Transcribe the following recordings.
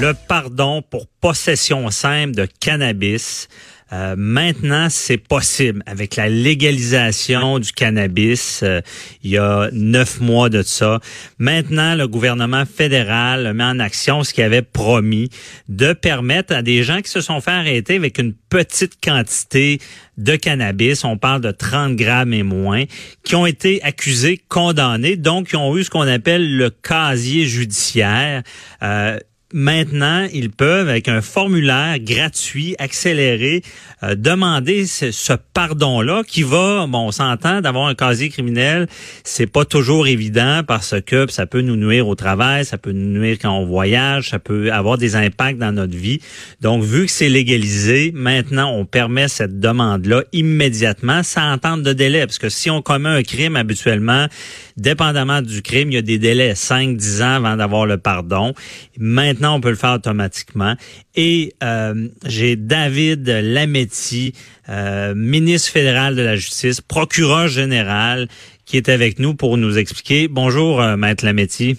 Le pardon pour possession simple de cannabis. Euh, maintenant, c'est possible avec la légalisation du cannabis. euh, il y a neuf mois de ça. Maintenant, le gouvernement fédéral met en action ce qu'il avait promis de permettre à des gens qui se sont fait arrêter avec une petite quantité de cannabis, on parle de 30 grammes et moins, qui ont été accusés, condamnés, donc qui ont eu ce qu'on appelle le casier judiciaire. Euh, Maintenant, ils peuvent, avec un formulaire gratuit, accéléré, euh, demander ce, ce pardon-là qui va, bon, on s'entend, d'avoir un casier criminel, c'est pas toujours évident parce que ça peut nous nuire au travail, ça peut nous nuire quand on voyage, ça peut avoir des impacts dans notre vie. Donc, vu que c'est légalisé, maintenant, on permet cette demande-là immédiatement sans entendre de délai. Parce que si on commet un crime habituellement, dépendamment du crime, il y a des délais 5-10 ans avant d'avoir le pardon. Maintenant, on peut le faire automatiquement. Et euh, j'ai David Lametti, euh, ministre fédéral de la Justice, procureur général, qui est avec nous pour nous expliquer. Bonjour, euh, Maître Lametti.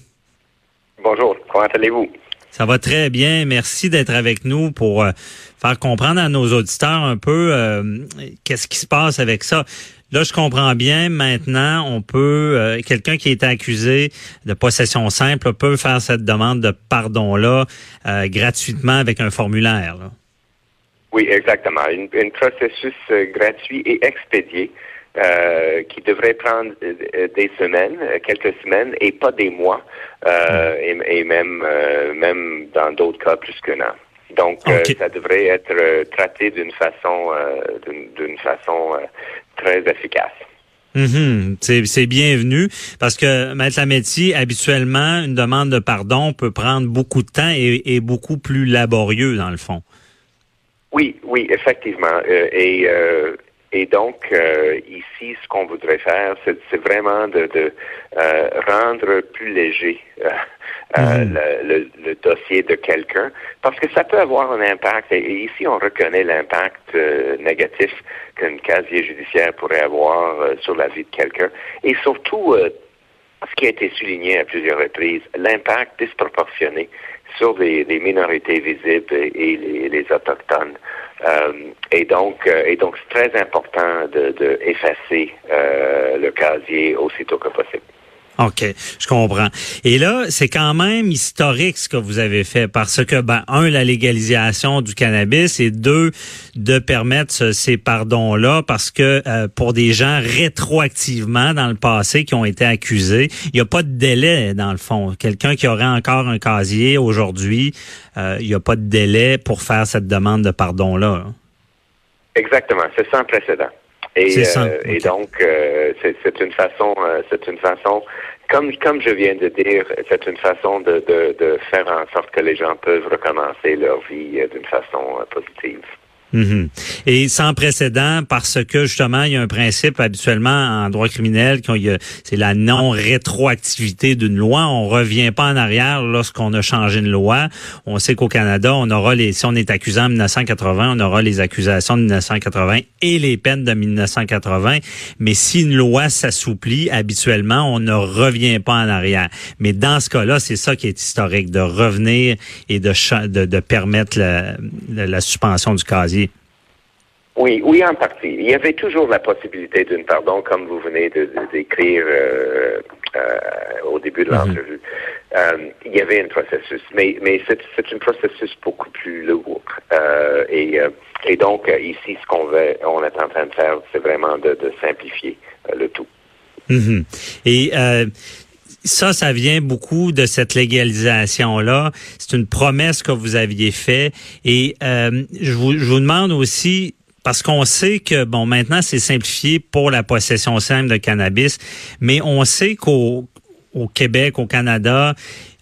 Bonjour, comment allez-vous? Ça va très bien. Merci d'être avec nous pour euh, faire comprendre à nos auditeurs un peu euh, qu'est-ce qui se passe avec ça. Là, je comprends bien. Maintenant, on peut, euh, quelqu'un qui est accusé de possession simple peut faire cette demande de pardon-là euh, gratuitement avec un formulaire. là. Oui, exactement. Un processus euh, gratuit et expédié euh, qui devrait prendre des semaines, quelques semaines, et pas des mois, euh, et, et même, euh, même dans d'autres cas plus qu'un an. Donc, euh, ça devrait être euh, traité d'une façon, euh, d'une- façon très efficace. Mhm. C'est c'est bienvenu parce que, Maître Lametti, habituellement, une demande de pardon peut prendre beaucoup de temps et, et beaucoup plus laborieux, dans le fond. Oui, oui, effectivement. Euh, et, euh, et donc, euh, ici, ce qu'on voudrait faire, c'est vraiment de, de euh, rendre plus léger euh, Mhm. le, le- le dossier de quelqu'un, parce que ça peut avoir un impact. Et, ici, on reconnaît l'impact négatif qu'un casier judiciaire pourrait avoir sur la vie de quelqu'un. Et surtout, ce qui a été souligné à plusieurs reprises, l'impact disproportionné sur des minorités visibles et, et les, les autochtones. Euh, et donc, euh, et donc, c'est très important de, de effacer euh, le casier aussitôt que possible. OK, je comprends. Et là, c'est quand même historique ce que vous avez fait parce que, ben, un, la légalisation du cannabis et deux, de permettre ce- ces pardons-là parce que euh, pour des gens rétroactivement dans le passé qui ont été accusés, il n'y a pas de délai dans le fond. Quelqu'un qui aurait encore un casier aujourd'hui, euh, il n'y a pas de délai pour faire cette demande de pardon-là. Exactement, c'est sans précédent. Et, euh, et donc, euh, c'est c'est une façon, euh, c'est une façon, comme comme je viens de dire, c'est une façon de, de, de faire en sorte que les gens peuvent recommencer leur vie euh, d'une façon euh, Mhm. Et sans précédent parce que justement, il y a un principe habituellement en droit criminel, c'est la non-rétroactivité d'une loi. On revient pas en arrière lorsqu'on a changé une loi. On sait qu'au Canada, on aura les, si on est accusé en 1980, on aura les accusations de 1980 et les peines de 1980. Mais si une loi s'assouplit, habituellement, on ne revient pas en arrière. Mais dans ce cas-là, c'est ça qui est historique, de revenir et de, de, de permettre la- la suspension du casier. Oui, oui, en partie. Il y avait toujours la possibilité d'une pardon, comme vous venez de, de- d'écrire euh, euh, au début de l'entrevue. Euh, il y avait un processus, mais, mais c'est, c'est un processus beaucoup plus lourd. Euh, et, euh, et donc, euh, ici, ce qu'on veut, on est en train de faire, c'est vraiment de, de simplifier le tout. Mhm. Et euh, ça, ça vient beaucoup de cette légalisation-là. C'est une promesse que vous aviez faite. Et euh, je, vous, je vous demande aussi, parce qu'on sait que, bon, maintenant, c'est simplifié pour la possession simple de cannabis, mais on sait qu'au au Québec, au Canada,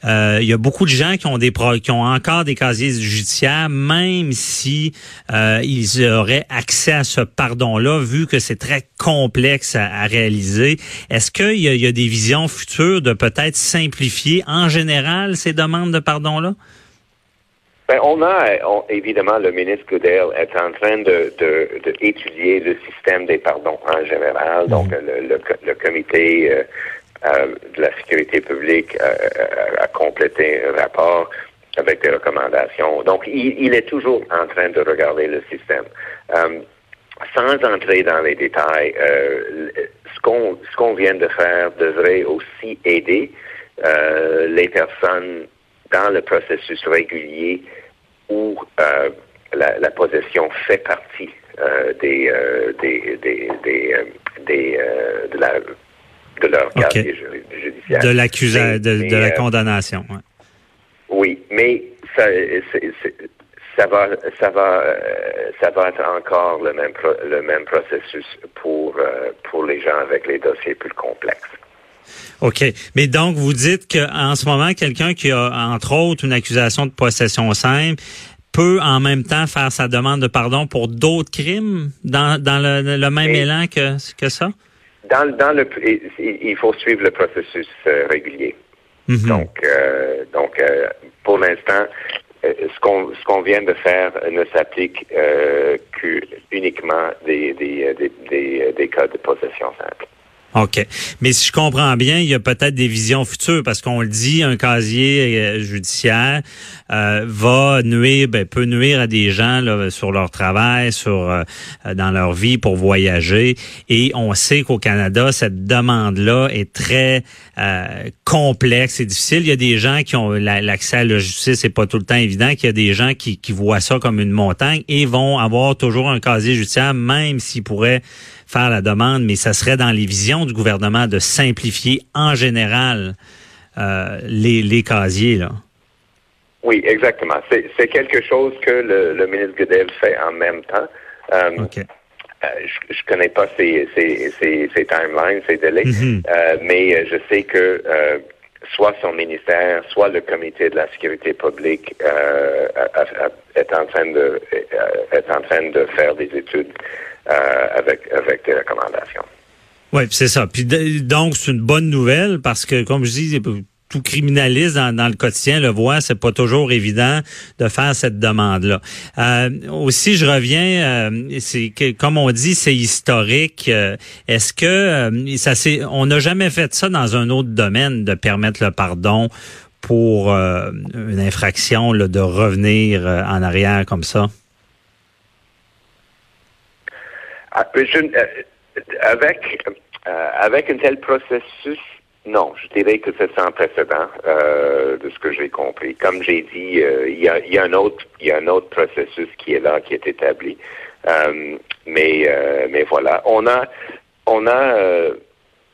euh, il y a beaucoup de gens qui ont des qui ont encore des casiers judiciaires, même si euh, ils auraient accès à ce pardon-là, vu que c'est très complexe à, réaliser. Est-ce qu'il y, y, a des visions futures de peut-être simplifier en général ces demandes de pardon-là? Ben, on a, évidemment, le ministre Goodell est en train de, étudier le système des pardons en général. Donc, mhm. le, comité euh, euh, de la sécurité publique euh, a complété un rapport avec des recommandations. Donc, il, est toujours en train de regarder le système. sans entrer dans les détails, ce qu'on ce qu'on vient de faire devrait aussi aider les personnes dans le processus régulier où euh, la, possession fait partie euh, des, euh, des, des, des, de, la, de leur casier judiciaire. De l'accusation, de, la condamnation. Oui, mais ça, ça va, ça va, ça va être encore le même, le même processus pour, pour les gens avec les dossiers plus complexes. OK. Mais donc, vous dites qu'en ce moment, quelqu'un qui a, entre autres, une accusation de possession simple peut en même temps faire sa demande de pardon pour d'autres crimes dans, dans le, même élan que, que ça? Dans, dans le, il faut suivre le processus euh, régulier. Mm-hmm. Donc, euh, donc euh, pour l'instant, ce qu'on ce qu'on vient de faire ne s'applique qu'uniquement des, des, des, des cas de possession simple. OK. Mais si je comprends bien, il y a peut-être des visions futures parce qu'on le dit, un casier euh, judiciaire euh, va nuire, ben, peut nuire à des gens là, sur leur travail, sur euh, dans leur vie pour voyager. Et on sait qu'au Canada, cette demande-là est très complexe et difficile. Il y a des gens qui ont l'accès à la justice, c'est pas tout le temps évident. Qu'il y a des gens qui, qui voient ça comme une montagne et vont avoir toujours un casier judiciaire, même s'ils pourraient faire la demande, mais ça serait dans les visions du gouvernement de simplifier en général euh, les, les casiers. Là. Oui, exactement. C'est quelque chose que le, ministre Goodell fait en même temps. Euh, euh, je, ne connais pas ses, timelines, ses délais, mm-hmm. mais je sais que soit son ministère, soit le comité de la sécurité publique est en train de est en train de faire des études euh, avec, avec recommandations. Oui, c'est ça. Puis donc, c'est une bonne nouvelle parce que, comme je dis, tout criminaliste dans, le quotidien le voit, c'est pas toujours évident de faire cette demande-là. Euh, aussi, je reviens, euh, c'est comme on dit, c'est historique. Euh, est-ce que ça c'est, on n'a jamais fait ça dans un autre domaine de permettre le pardon pour une infraction là, de revenir en arrière comme ça? Ah, euh, avec, euh, avec un tel processus, non, je dirais que c'est sans précédent euh, de ce que j'ai compris. Comme j'ai dit, il, y a, il, y a, un autre, il y a un autre processus qui est là, qui est établi. mais, mais voilà, on a, on a,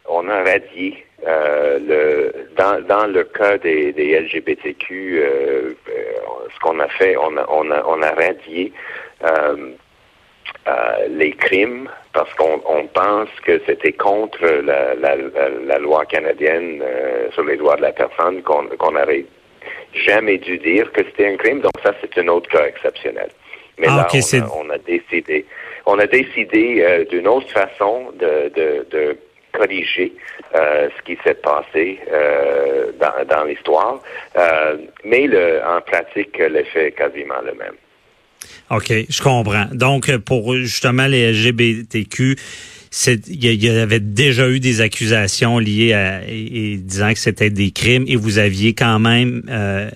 on a radié le, dans, dans le cas des, des LGBTQ, ce qu'on a fait, on a, on a, on a radié euh, les crimes parce qu'on pense que c'était contre la, loi canadienne euh, sur les droits de la personne qu'on n'aurait jamais dû dire que c'était un crime. Donc ça, c'est un autre cas exceptionnel. Mais ah, là, on, a, décidé, on a décidé euh, d'une autre façon de, corriger ce qui s'est passé dans, dans l'histoire. mais le, en pratique, l'effet est quasiment le même. OK, je comprends. Donc, pour justement les LGBTQ, il y, avait déjà eu des accusations liées à et, disant que c'était des crimes et vous aviez quand même euh,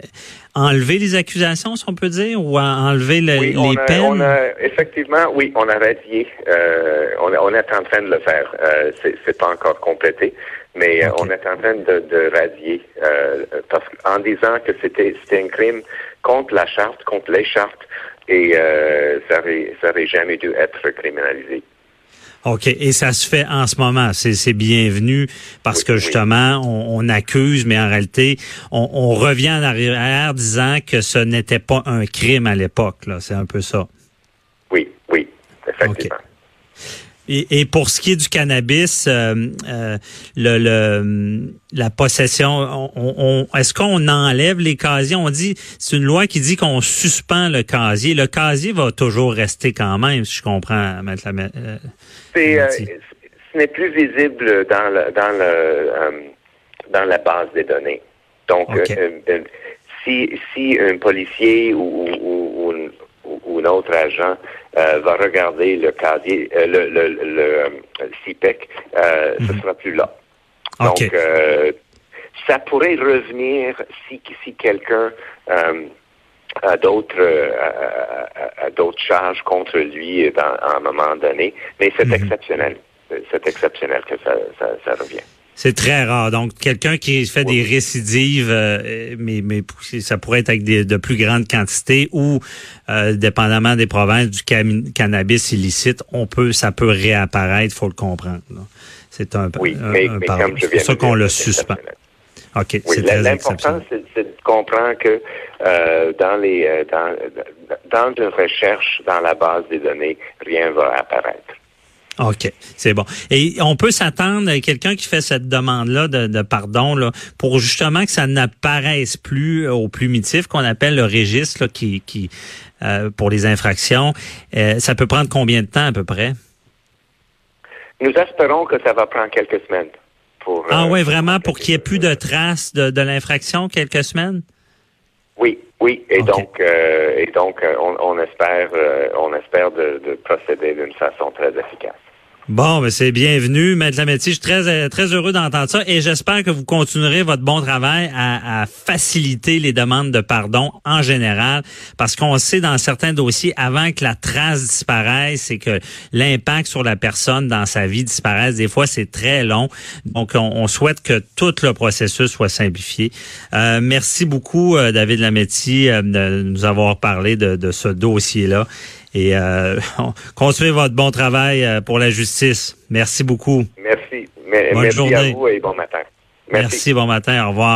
enlevé les accusations, si on peut dire, ou enlevé les peines? effectivement, oui, on a radié. Euh, on, est en train de le faire. Euh, c'est pas encore complété, mais euh, on est en train de, de radier euh, parce en disant que c'était un crime contre la charte, contre les chartes et euh, ça n'aurait jamais dû être criminalisé. OK. Et ça se fait en ce moment. C'est bienvenu parce que justement, on, accuse, mais en réalité, on, revient en arrière disant que ce n'était pas un crime à l'époque. C'est un peu ça. Oui, oui, effectivement. Et, et, pour ce qui est du cannabis, euh, euh, le, le, la possession, on, on, est-ce qu'on enlève les casiers? On dit, c'est une loi qui dit qu'on suspend le casier. Le casier va toujours rester quand même, si je comprends, mettre la, euh, c'est, euh, ce n'est plus visible dans le, dans le, euh, dans la base des données. Donc, si, si un policier ou, ou, ou, ou un autre agent euh, va regarder le casier, euh, le, le, le, CIPEC, euh, ce mhm. sera plus là. Donc, ça pourrait revenir si, si quelqu'un a d'autres a, d'autres charges contre lui dans, à un moment donné, mais c'est mhm. exceptionnel. C'est exceptionnel que ça, ça, ça revient. C'est très rare. Donc, quelqu'un qui fait des récidives, euh, mais, mais ça pourrait être avec des, de plus grandes quantités ou, euh, dépendamment des provinces, du cannabis illicite, on peut, ça peut réapparaître, faut le comprendre. C'est un, oui, mais, C'est pour ça qu'on le suspend. OK, oui, L'important, c'est de comprendre que euh, dans les euh, dans, dans une recherche dans la base des données, rien va apparaître. OK, c'est bon. Et on peut s'attendre à quelqu'un qui fait cette demande-là de, pardon là, pour justement que ça n'apparaisse plus au plumitif qu'on appelle le registre qui, qui euh, pour les infractions. Euh, ça peut prendre combien de temps à peu près? Nous espérons que ça va prendre quelques semaines. Pour, ah euh, oui, vraiment, pour qu'il n'y ait plus de traces de, l'infraction, quelques semaines? Oui, oui, et donc, et donc, on, espère, on espère de procéder d'une façon très efficace. Bon, ben c'est bienvenu, Maître Lametti. Je suis très, euh, très heureux d'entendre ça et j'espère que vous continuerez votre bon travail à, faciliter les demandes de pardon en général parce qu'on sait dans certains dossiers, avant que la trace disparaisse et que l'impact sur la personne dans sa vie disparaisse, des fois c'est très long. Donc, on, souhaite que tout le processus soit simplifié. Euh, merci beaucoup, euh, David Lametti, de nous avoir parlé de, de ce dossier-là et euh, continuez votre bon travail euh, pour la justice. Merci beaucoup. Merci. merci à vous et bon matin. Merci, bon matin. Au revoir.